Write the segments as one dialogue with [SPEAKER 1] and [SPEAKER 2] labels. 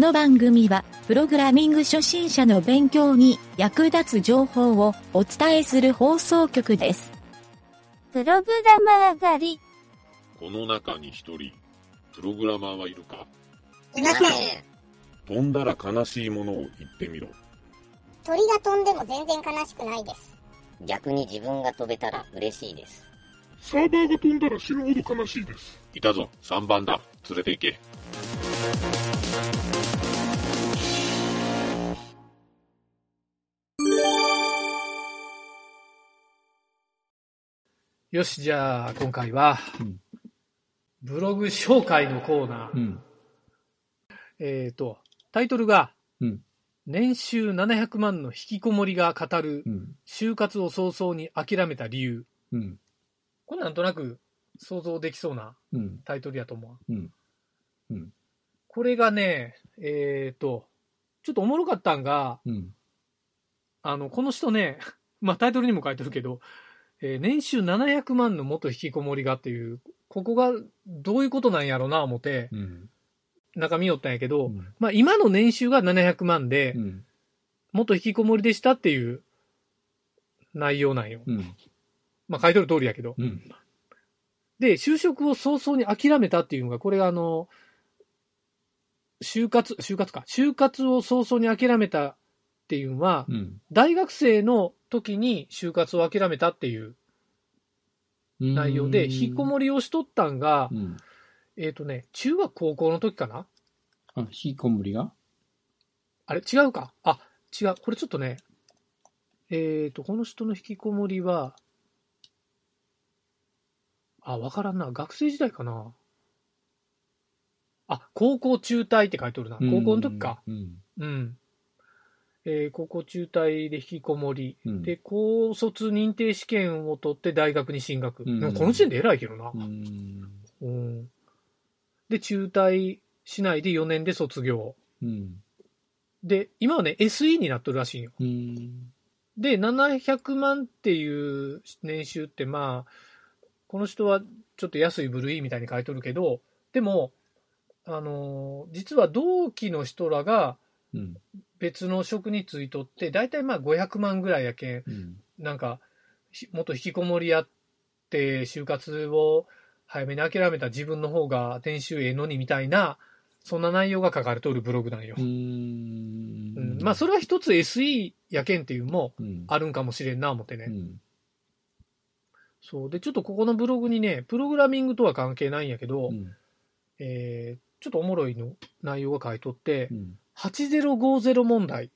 [SPEAKER 1] の番組は、プログラミング初心者の勉強に役立つ情報をお伝えする放送局です。
[SPEAKER 2] プログラマー狩り。
[SPEAKER 3] この中に一人、プログラマーはいるか？
[SPEAKER 4] いません。
[SPEAKER 3] 飛んだら悲しいものを言ってみろ。
[SPEAKER 4] 鳥が飛んでも全然悲しくないです。
[SPEAKER 5] 逆に自分が飛べたら嬉しいです。
[SPEAKER 6] サーバーが飛んだら死ぬほど悲しいです。
[SPEAKER 3] いたぞ、3番だ。連れて行け。
[SPEAKER 7] よし、じゃあ、今回は、
[SPEAKER 8] うん
[SPEAKER 7] ブログ紹介のコーナー。
[SPEAKER 8] うん。
[SPEAKER 7] えっ、と、タイトルが、
[SPEAKER 8] うん
[SPEAKER 7] 年収700万の引きこもりが語る
[SPEAKER 8] うん。
[SPEAKER 7] 就活を早々に諦めた理由。
[SPEAKER 8] うん。
[SPEAKER 7] これなんとなく想像できそうな
[SPEAKER 8] うん。
[SPEAKER 7] タイトルやと思う。これがね、えっ、と、ちょっとおもろかったんが、
[SPEAKER 8] うん。
[SPEAKER 7] あの、この人ね、まあタイトルにも書いてるけど、えー年収700万の元引きこもりがっていう、ここがどういうことなんやろな思って、
[SPEAKER 8] うん。
[SPEAKER 7] 中見よったんやけど、
[SPEAKER 8] うん
[SPEAKER 7] まあ今の年収が700万で、
[SPEAKER 8] うん。
[SPEAKER 7] 元引きこもりでしたっていう内容なんよ。
[SPEAKER 8] うん。
[SPEAKER 7] まあ書いてる通りやけど。
[SPEAKER 8] うん。
[SPEAKER 7] で、就職を早々に諦めたっていうのが、これがあの、就活、就活か。就活を早々に諦めたっていうのは、
[SPEAKER 8] うん。
[SPEAKER 7] 大学生の時に就活を諦めたっていう内容で、引きこもりをしとったんが
[SPEAKER 8] う、ん。
[SPEAKER 7] えっ、とね、中学高校の時かな？
[SPEAKER 8] あ、引きこもりが？
[SPEAKER 7] あれ違うか？あ、違う。これちょっとね、えっ、と、この人の引きこもりは、あ、わからんな。学生時代かな？あ、高校中退って書いておるな。高校の時か。。
[SPEAKER 8] うん。
[SPEAKER 7] うん。えー高校中退で引きこもり。
[SPEAKER 8] うん。
[SPEAKER 7] で、高卒認定試験を取って大学に進学。
[SPEAKER 8] うん
[SPEAKER 7] この時点で偉いけどな
[SPEAKER 8] う。ん。
[SPEAKER 7] うん。で、中退しないで4年で卒業。
[SPEAKER 8] うん。
[SPEAKER 7] で、今はね、SE になっとるらしいんよ。
[SPEAKER 8] うん。
[SPEAKER 7] で、700万っていう年収って、まあ、この人はちょっと安い部類みたいに書いとるけど、でも、あのー実は同期の人らが
[SPEAKER 8] うん。
[SPEAKER 7] 別の職に就いとって、大体まあ500万ぐらいやけん、
[SPEAKER 8] うん。
[SPEAKER 7] なんか、ひ元引きこもりやって、就活を早めに諦めた自分の方が年収ええのにみたいな、そんな内容が書かれておるブログなんよ。
[SPEAKER 8] う
[SPEAKER 7] うん
[SPEAKER 8] ん。
[SPEAKER 7] まあ、それは一つ SE やけんっていうのも
[SPEAKER 8] うん。
[SPEAKER 7] あるんかもしれんな、思ってね。
[SPEAKER 8] うん。
[SPEAKER 7] そう。で、ちょっとここのブログにね、プログラミングとは関係ないんやけど、
[SPEAKER 8] うん。
[SPEAKER 7] えーちょっとおもろいの内容が書いとって
[SPEAKER 8] う、ん。
[SPEAKER 7] 8050問題、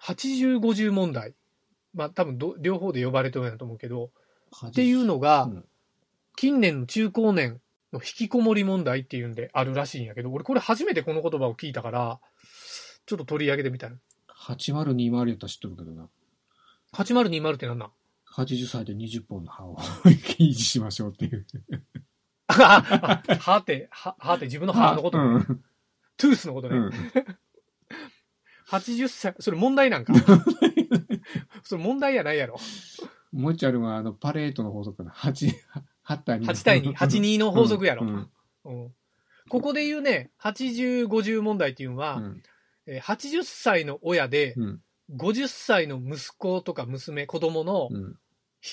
[SPEAKER 7] 8050問題、まあ多分ど両方で呼ばれてるんやと思うけど、っていうのが
[SPEAKER 8] うん、
[SPEAKER 7] 近年の中高年の引きこもり問題っていうんであるらしいんやけど、俺これ初めてこの言葉を聞いたから、ちょっと取り上げてみたい。
[SPEAKER 8] 8020やったら知っとるけどな。
[SPEAKER 7] 8020ってなんなん
[SPEAKER 8] ？80歳で20本の歯を 維持しましょうっていう。
[SPEAKER 7] あ、あ歯って、歯歯って自分の歯のこと、
[SPEAKER 8] うん。
[SPEAKER 7] トゥースのことね。
[SPEAKER 8] うん。
[SPEAKER 7] 80歳、それ問題なんか？それ問題やないやろ。
[SPEAKER 8] もう一つあるのは、あの、パレートの法則かな。8、8対2。
[SPEAKER 7] 8対2、8、2の法則やろ。
[SPEAKER 8] うん。
[SPEAKER 7] うんここで言うね、80、50問題っていうのは、
[SPEAKER 8] うん。
[SPEAKER 7] えー80歳の親で、
[SPEAKER 8] うん。
[SPEAKER 7] 50歳の息子とか娘、子供の
[SPEAKER 8] うん。
[SPEAKER 7] 引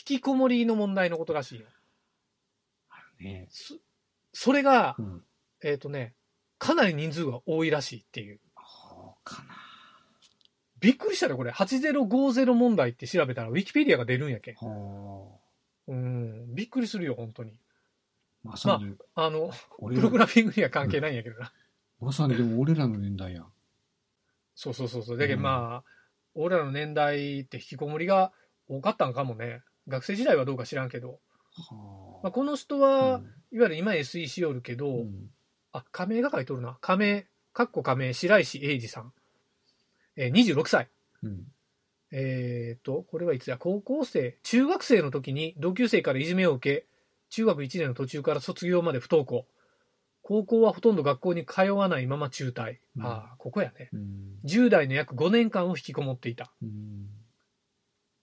[SPEAKER 7] きこもりの問題のことらしいよ。
[SPEAKER 8] ね
[SPEAKER 7] そそれが
[SPEAKER 8] う、ん。
[SPEAKER 7] えっ、とね、かなり人数が多いらしいっていう。
[SPEAKER 8] そうかな。
[SPEAKER 7] びっくりしたね、これ。8050問題って調べたら、ウィキペディアが出るんやけん。
[SPEAKER 8] は
[SPEAKER 7] うん、びっくりするよ、本当に。
[SPEAKER 8] あ。まさに、
[SPEAKER 7] あの、
[SPEAKER 8] 俺ら
[SPEAKER 7] プログ、ラミングには関係ないんやけどな。
[SPEAKER 8] まさにでも俺らの年代や。
[SPEAKER 7] そうそうそうそう。だけど
[SPEAKER 8] うん
[SPEAKER 7] まあ、俺らの年代って引きこもりが多かったんかもね。学生時代はどうか知らんけど。
[SPEAKER 8] は
[SPEAKER 7] まあ、この人
[SPEAKER 8] あ。
[SPEAKER 7] は、いわゆる今 SE しよるけど、
[SPEAKER 8] うん。
[SPEAKER 7] あ、仮名が書いとるな。仮名、かっこ仮名、白石英二さん。えー26歳。
[SPEAKER 8] うん。
[SPEAKER 7] えっ、と、これはいつや、高校生、中学生の時に同級生からいじめを受け、中学1年の途中から卒業まで不登校。高校はほとんど学校に通わないまま中退。
[SPEAKER 8] うん
[SPEAKER 7] ああ、ここやね。
[SPEAKER 8] うん。
[SPEAKER 7] 10代の約5年間を引きこもっていた。
[SPEAKER 8] うん。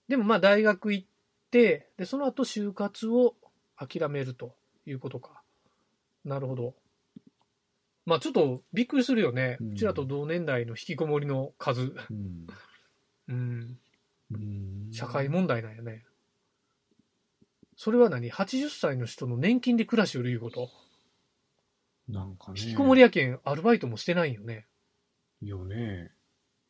[SPEAKER 7] でもまあ大学行って、で、その後就活を諦めるということか。なるほど。まあちょっとびっくりするよね。
[SPEAKER 8] う
[SPEAKER 7] うんちらと同年代の引きこもりの数。
[SPEAKER 8] うん。
[SPEAKER 7] うん。
[SPEAKER 8] うん
[SPEAKER 7] 社会問題なんやね。それは何 ?80 歳の人の年金で暮らしをいうこと？
[SPEAKER 8] なんかね。
[SPEAKER 7] 引きこもりやけん、アルバイトもしてないんよね。
[SPEAKER 8] よね。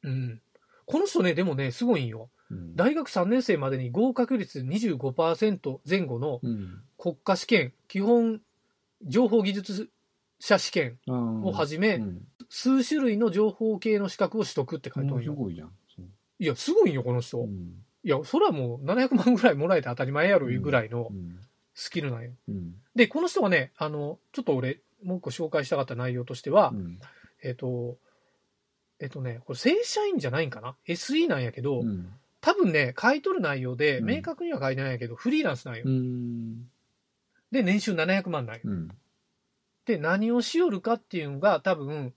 [SPEAKER 7] うん。この人ね、でもね、すごいんよ。
[SPEAKER 8] うん。
[SPEAKER 7] 大学3年生までに合格率25%前後の
[SPEAKER 8] うん。
[SPEAKER 7] 国家試験、基本情報技術者試験をは
[SPEAKER 8] じ
[SPEAKER 7] じめ、
[SPEAKER 8] うん。
[SPEAKER 7] 数種類の情報系の資格を取得って書いてあるよ。
[SPEAKER 8] すごいじゃん。
[SPEAKER 7] いや、すごいよ、この人。
[SPEAKER 8] うん。
[SPEAKER 7] いや、それはもう700万ぐらいもらえて当たり前やろいうぐらいの
[SPEAKER 8] うん。
[SPEAKER 7] スキルなんよ。
[SPEAKER 8] うん。
[SPEAKER 7] で、この人はね、あの、ちょっと俺、もう一個紹介したかった内容としては、
[SPEAKER 8] うん。
[SPEAKER 7] えっ、と、えっ、とね、これ正社員じゃないんかな ?SE なんやけど、
[SPEAKER 8] うん。
[SPEAKER 7] 多分ね、書いとる内容で、
[SPEAKER 8] うん
[SPEAKER 7] 明確には書いてないんやけど、フリーランスなんよ。
[SPEAKER 8] うん。
[SPEAKER 7] で、年収700万なんよ。
[SPEAKER 8] うん。
[SPEAKER 7] で、何をしよるかっていうのが、多分、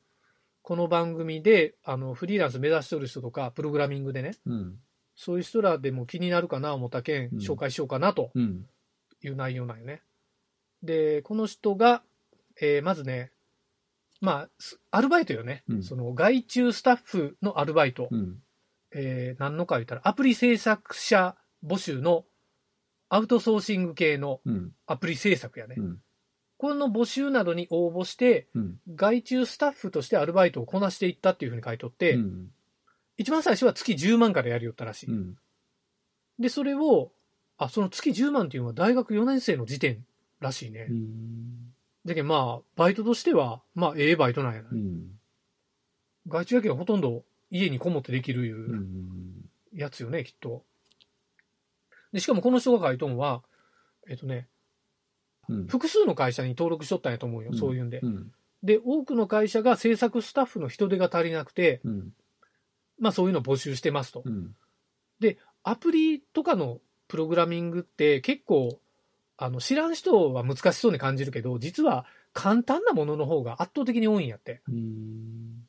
[SPEAKER 7] この番組で、あの、フリーランス目指しとる人とか、プログラミングでね、
[SPEAKER 8] うん。
[SPEAKER 7] そういう人らでも気になるかな思ったけん、
[SPEAKER 8] うん
[SPEAKER 7] 紹介しようかなと
[SPEAKER 8] うん。
[SPEAKER 7] いう内容なんよね。で、この人が、えーまずね、まあ、すアルバイトよね。
[SPEAKER 8] うん
[SPEAKER 7] その、外注スタッフのアルバイト。
[SPEAKER 8] うん。
[SPEAKER 7] えー何のか言ったら、アプリ制作者募集のアウトソーシング系の
[SPEAKER 8] うん。
[SPEAKER 7] アプリ制作やね。
[SPEAKER 8] うん。
[SPEAKER 7] この募集などに応募して、
[SPEAKER 8] うん。
[SPEAKER 7] 外注スタッフとしてアルバイトをこなしていったっていうふうに書いとって、
[SPEAKER 8] うん。
[SPEAKER 7] 一番最初は月10万からやりよったらしい。
[SPEAKER 8] うん。
[SPEAKER 7] で、それを、あ、その月10万っていうのは大学4年生の時点らしいね。
[SPEAKER 8] うん。
[SPEAKER 7] だけどまあ、バイトとしては、まあ、ええバイトなんやな。
[SPEAKER 8] うん。
[SPEAKER 7] 外注やけどほとんど家にこもってできるいう
[SPEAKER 8] うん。
[SPEAKER 7] やつよね、きっと。で、しかもこの人が書いとんは、えっとね、
[SPEAKER 8] うん。
[SPEAKER 7] 複数の会社に登録しとったんやと思うよ、
[SPEAKER 8] うん
[SPEAKER 7] そういうんで。
[SPEAKER 8] うん。
[SPEAKER 7] で、多くの会社が制作スタッフの人手が足りなくて、
[SPEAKER 8] うん。
[SPEAKER 7] まあそういうのを募集してますと。
[SPEAKER 8] うん。
[SPEAKER 7] アプリとかのプログラミングって結構、あの、知らん人は難しそうに感じるけど、実は簡単なものの方が圧倒的に多いんやって。
[SPEAKER 8] うん。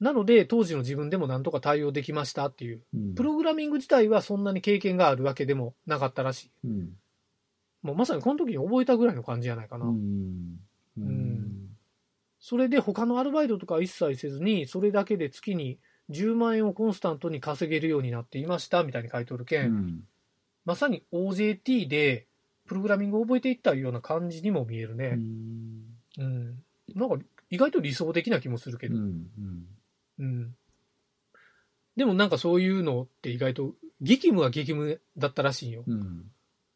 [SPEAKER 7] なので、当時の自分でもなんとか対応できましたっていう。
[SPEAKER 8] うん。
[SPEAKER 7] プログラミング自体はそんなに経験があるわけでもなかったらしい。
[SPEAKER 8] うん。
[SPEAKER 7] もうまさにこの時に覚えたぐらいの感じじゃないかな。
[SPEAKER 8] うん。うん。
[SPEAKER 7] それで他のアルバイトとか一切せずに、それだけで月に10万円をコンスタントに稼げるようになっていましたみたいに書いておるけん、
[SPEAKER 8] うん。
[SPEAKER 7] まさに OJT でプログラミングを覚えていったような感じにも見える
[SPEAKER 8] う
[SPEAKER 7] ね。
[SPEAKER 8] ん。
[SPEAKER 7] うん。なんか意外と理想的な気もするけど。
[SPEAKER 8] うん。
[SPEAKER 7] うん。でもなんかそういうのって意外と激務は激務だったらしいよ。
[SPEAKER 8] うん。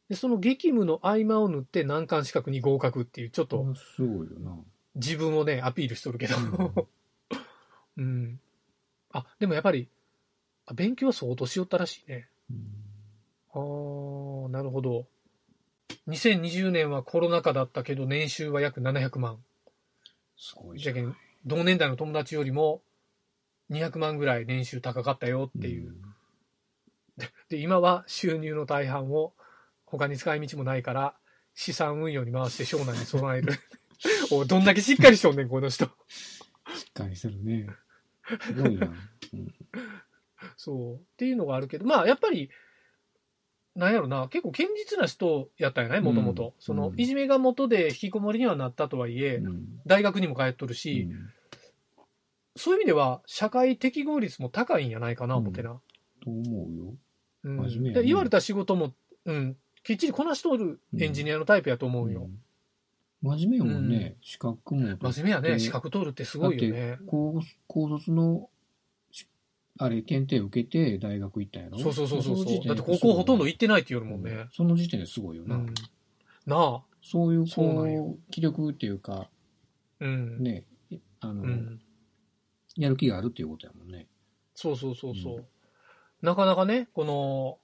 [SPEAKER 7] で、その激務の合間を縫って難関資格に合格っていう、ちょっと
[SPEAKER 8] すごいよな。
[SPEAKER 7] 自分をね、アピールしとるけど。うん。あ、でもやっぱり、あ勉強は相当しよったらしいね。あー、なるほど。2020年はコロナ禍だったけど、年収は約700万。
[SPEAKER 8] すごいじゃん。
[SPEAKER 7] 同年代の友達よりも200万ぐらい年収高かったよっていう。で、今は収入の大半を他に使い道もないから、資産運用に回して将来に備える。おどんだけしっかりしとんねん、この人。
[SPEAKER 8] しっかりしてるね。すごいな。
[SPEAKER 7] そう。っていうのがあるけど、まあ、やっぱり、なんやろな、結構堅実な人やったんやね、もとも
[SPEAKER 8] うん
[SPEAKER 7] と。その
[SPEAKER 8] う、ん
[SPEAKER 7] いじめが元で引きこもりにはなったとはいえ、
[SPEAKER 8] うん。
[SPEAKER 7] 大学にも通っとるし、そういう意味では、社会適合率も高いんやないかな、思ってな。
[SPEAKER 8] と思うよ。
[SPEAKER 7] うん
[SPEAKER 8] 真面目やね
[SPEAKER 7] で言われた仕事も、うん、きっちりこなしとるエンジニアのタイプやと思うよ。
[SPEAKER 8] うん真面目やもんね。資格も。
[SPEAKER 7] 真面目やね、
[SPEAKER 8] で
[SPEAKER 7] 資格取るってすごいよね。
[SPEAKER 8] 高高卒の、しあれ、検定受けて大学行ったんやろ？
[SPEAKER 7] そうそうそうそうだって高校ほとんど
[SPEAKER 8] す
[SPEAKER 7] 行ってないって言うもんね。
[SPEAKER 8] その時点ですごいよな。
[SPEAKER 7] うん。なあ。
[SPEAKER 8] そういう、こ
[SPEAKER 7] よ
[SPEAKER 8] う、気力っていうか、
[SPEAKER 7] うん。
[SPEAKER 8] ね、あの、
[SPEAKER 7] うん。
[SPEAKER 8] やる気があるっていうことやもんね。
[SPEAKER 7] そうそうそうそう。
[SPEAKER 8] うん
[SPEAKER 7] なかなかね、この、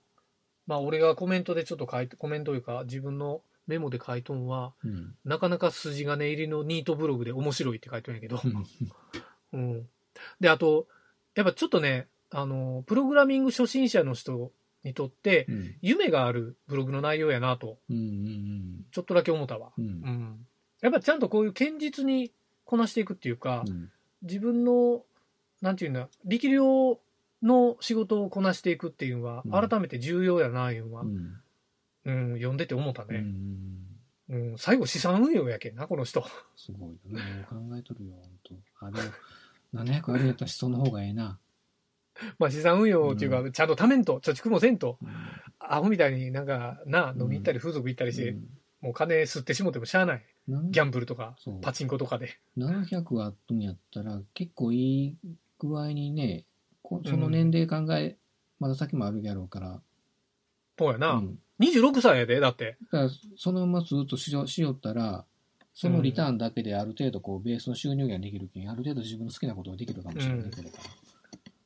[SPEAKER 7] まあ俺がコメントでちょっと書いて、コメントというか自分のメモで書いとんは、
[SPEAKER 8] うん。
[SPEAKER 7] なかなか筋金入りのニートブログで面白いって書いてるんやけど。うん。で、あと、やっぱちょっとね、あの、プログラミング初心者の人にとって、
[SPEAKER 8] うん。
[SPEAKER 7] 夢があるブログの内容やなと、
[SPEAKER 8] うん。うん。
[SPEAKER 7] ちょっとだけ思ったわ。
[SPEAKER 8] うん。う。
[SPEAKER 7] うんん。やっぱちゃんとこういう堅実にこなしていくっていうか、
[SPEAKER 8] うん。
[SPEAKER 7] 自分の、なんていうんだ、力量の仕事をこなしていくっていうのは、
[SPEAKER 8] うん
[SPEAKER 7] 改めて重要やな、いうのは、
[SPEAKER 8] うん。
[SPEAKER 7] うん、読んでて思った
[SPEAKER 8] う
[SPEAKER 7] ね。
[SPEAKER 8] ん。
[SPEAKER 7] うん、最後資産運用やけんな、この人。
[SPEAKER 8] すごいよね。考えとるよ、本当あ、でも、700あるんやったらその方がええな。
[SPEAKER 7] まあ資産運用っていうか、
[SPEAKER 8] う
[SPEAKER 7] ちゃんとためんと、貯蓄もせんと、
[SPEAKER 8] うん
[SPEAKER 7] アホみたいになんか、な、飲み行ったり風俗行ったりして、もう金吸ってしもてもしゃあない。
[SPEAKER 8] うん
[SPEAKER 7] ギャンブルとか
[SPEAKER 8] そう、
[SPEAKER 7] パチンコとかで。
[SPEAKER 8] 700あっとんやったら、結構いい具合にね、こその年齢考え、まだ先もあるやろうから、
[SPEAKER 7] そうやな。
[SPEAKER 8] うん。
[SPEAKER 7] 26歳やで、だって。
[SPEAKER 8] だからそのままずっとしよしよったら、そのリターンだけである程度こうベースの収入ができるけん、ある程度自分の好きなことができるかもしれない、
[SPEAKER 7] うん。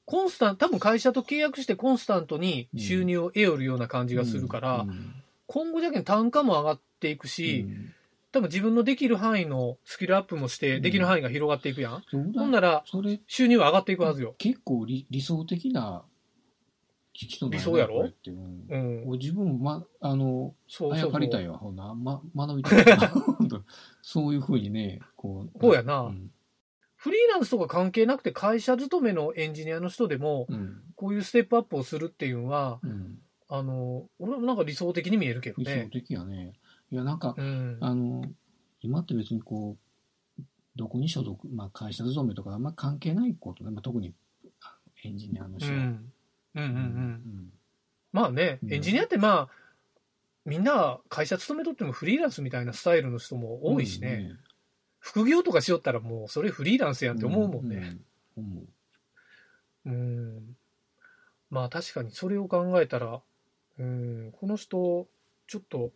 [SPEAKER 7] コンスタント、多分会社と契約してコンスタントに収入を得よるような感じがするから、
[SPEAKER 8] うん。
[SPEAKER 7] 今後じゃけん単価も上がっていくし、多分自分のできる範囲のスキルアップもして、
[SPEAKER 8] うん
[SPEAKER 7] できる範囲が広がっていくやん。
[SPEAKER 8] そうだ
[SPEAKER 7] ほんなら、収入は上がっていくはずよ。
[SPEAKER 8] 結構理理想的な人なん
[SPEAKER 7] 理想やろ？
[SPEAKER 8] うん
[SPEAKER 7] うん。
[SPEAKER 8] 自分も、ま、あの、あや
[SPEAKER 7] そうそうそう。
[SPEAKER 8] かりたいわ、ほんな、ま、学びたいわほんとそういうふうにね、こう。
[SPEAKER 7] そうやな
[SPEAKER 8] うん。
[SPEAKER 7] フリーランスとか関係なくて会社勤めのエンジニアの人でも、
[SPEAKER 8] うん。
[SPEAKER 7] こういうステップアップをするっていうのは、
[SPEAKER 8] うん。
[SPEAKER 7] あの、俺はなんか理想的に見えるけど
[SPEAKER 8] 理想
[SPEAKER 7] ね。
[SPEAKER 8] 的やね。いや、なんか、
[SPEAKER 7] うん。
[SPEAKER 8] あの、今って別にこう、どこに所属、まあ会社勤めとかあんま関係ないことね、まあ、特にあエンジニアの人は。
[SPEAKER 7] うん。うんうんうん。
[SPEAKER 8] うん
[SPEAKER 7] まあね、
[SPEAKER 8] うん
[SPEAKER 7] エンジニアってまあ、みんな会社勤めとってもフリーランスみたいなスタイルの人も多いしね。副業とかしよったらもうそれフリーランスやんって思うもんね。。
[SPEAKER 8] うん。う
[SPEAKER 7] ん。まあ確かにそれを考えたら、うん、この人、ちょっと、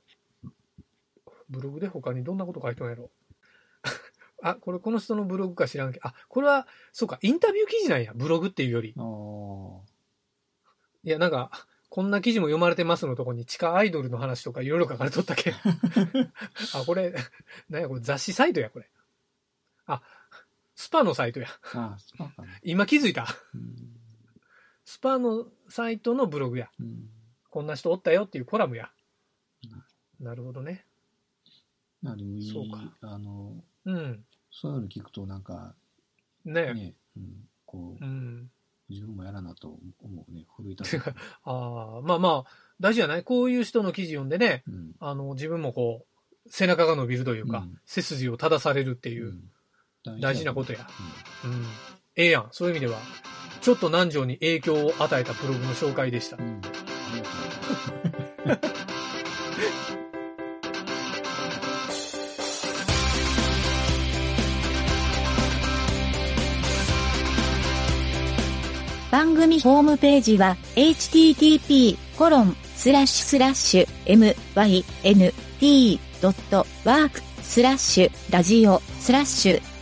[SPEAKER 7] ブログで他にどんなこと書いてんやろ。あ、これこの人のブログか知らんけど、あ、これは、そうか、インタビュー記事なんや、ブログっていうより。いや、なんか、こんな記事も読まれてますのとこに地下アイドルの話とかいろいろ書かれとったけん。あ、これ、なんやこれ雑誌サイトや、これ。あ、スパのサイトや。
[SPEAKER 8] ああ、そうかな。
[SPEAKER 7] 今気づいた。
[SPEAKER 8] うん
[SPEAKER 7] スパのサイトのブログや。
[SPEAKER 8] うん。
[SPEAKER 7] こんな人おったよっていうコラムや。なるほどね。
[SPEAKER 8] なでもいい
[SPEAKER 7] そうか、
[SPEAKER 8] あの、
[SPEAKER 7] うん。
[SPEAKER 8] そういうの聞くとなんか、
[SPEAKER 7] ね
[SPEAKER 8] ね、うん、こう
[SPEAKER 7] う、ん。
[SPEAKER 8] 自分もやらなと思うね。奮い立つ。
[SPEAKER 7] ああ、まあまあ、大事じゃない？こういう人の記事読んでね、
[SPEAKER 8] うん。
[SPEAKER 7] あの、自分もこう、背中が伸びるというか、
[SPEAKER 8] うん
[SPEAKER 7] 背筋を正されるっていう、
[SPEAKER 8] うん
[SPEAKER 7] 大事なことや
[SPEAKER 8] う
[SPEAKER 7] うん。ええやん。そういう意味では、ちょっと南條に影響を与えたブログの紹介でした
[SPEAKER 1] 番組ホームページは http://myn.t.work スラッシュラジオスラッシュ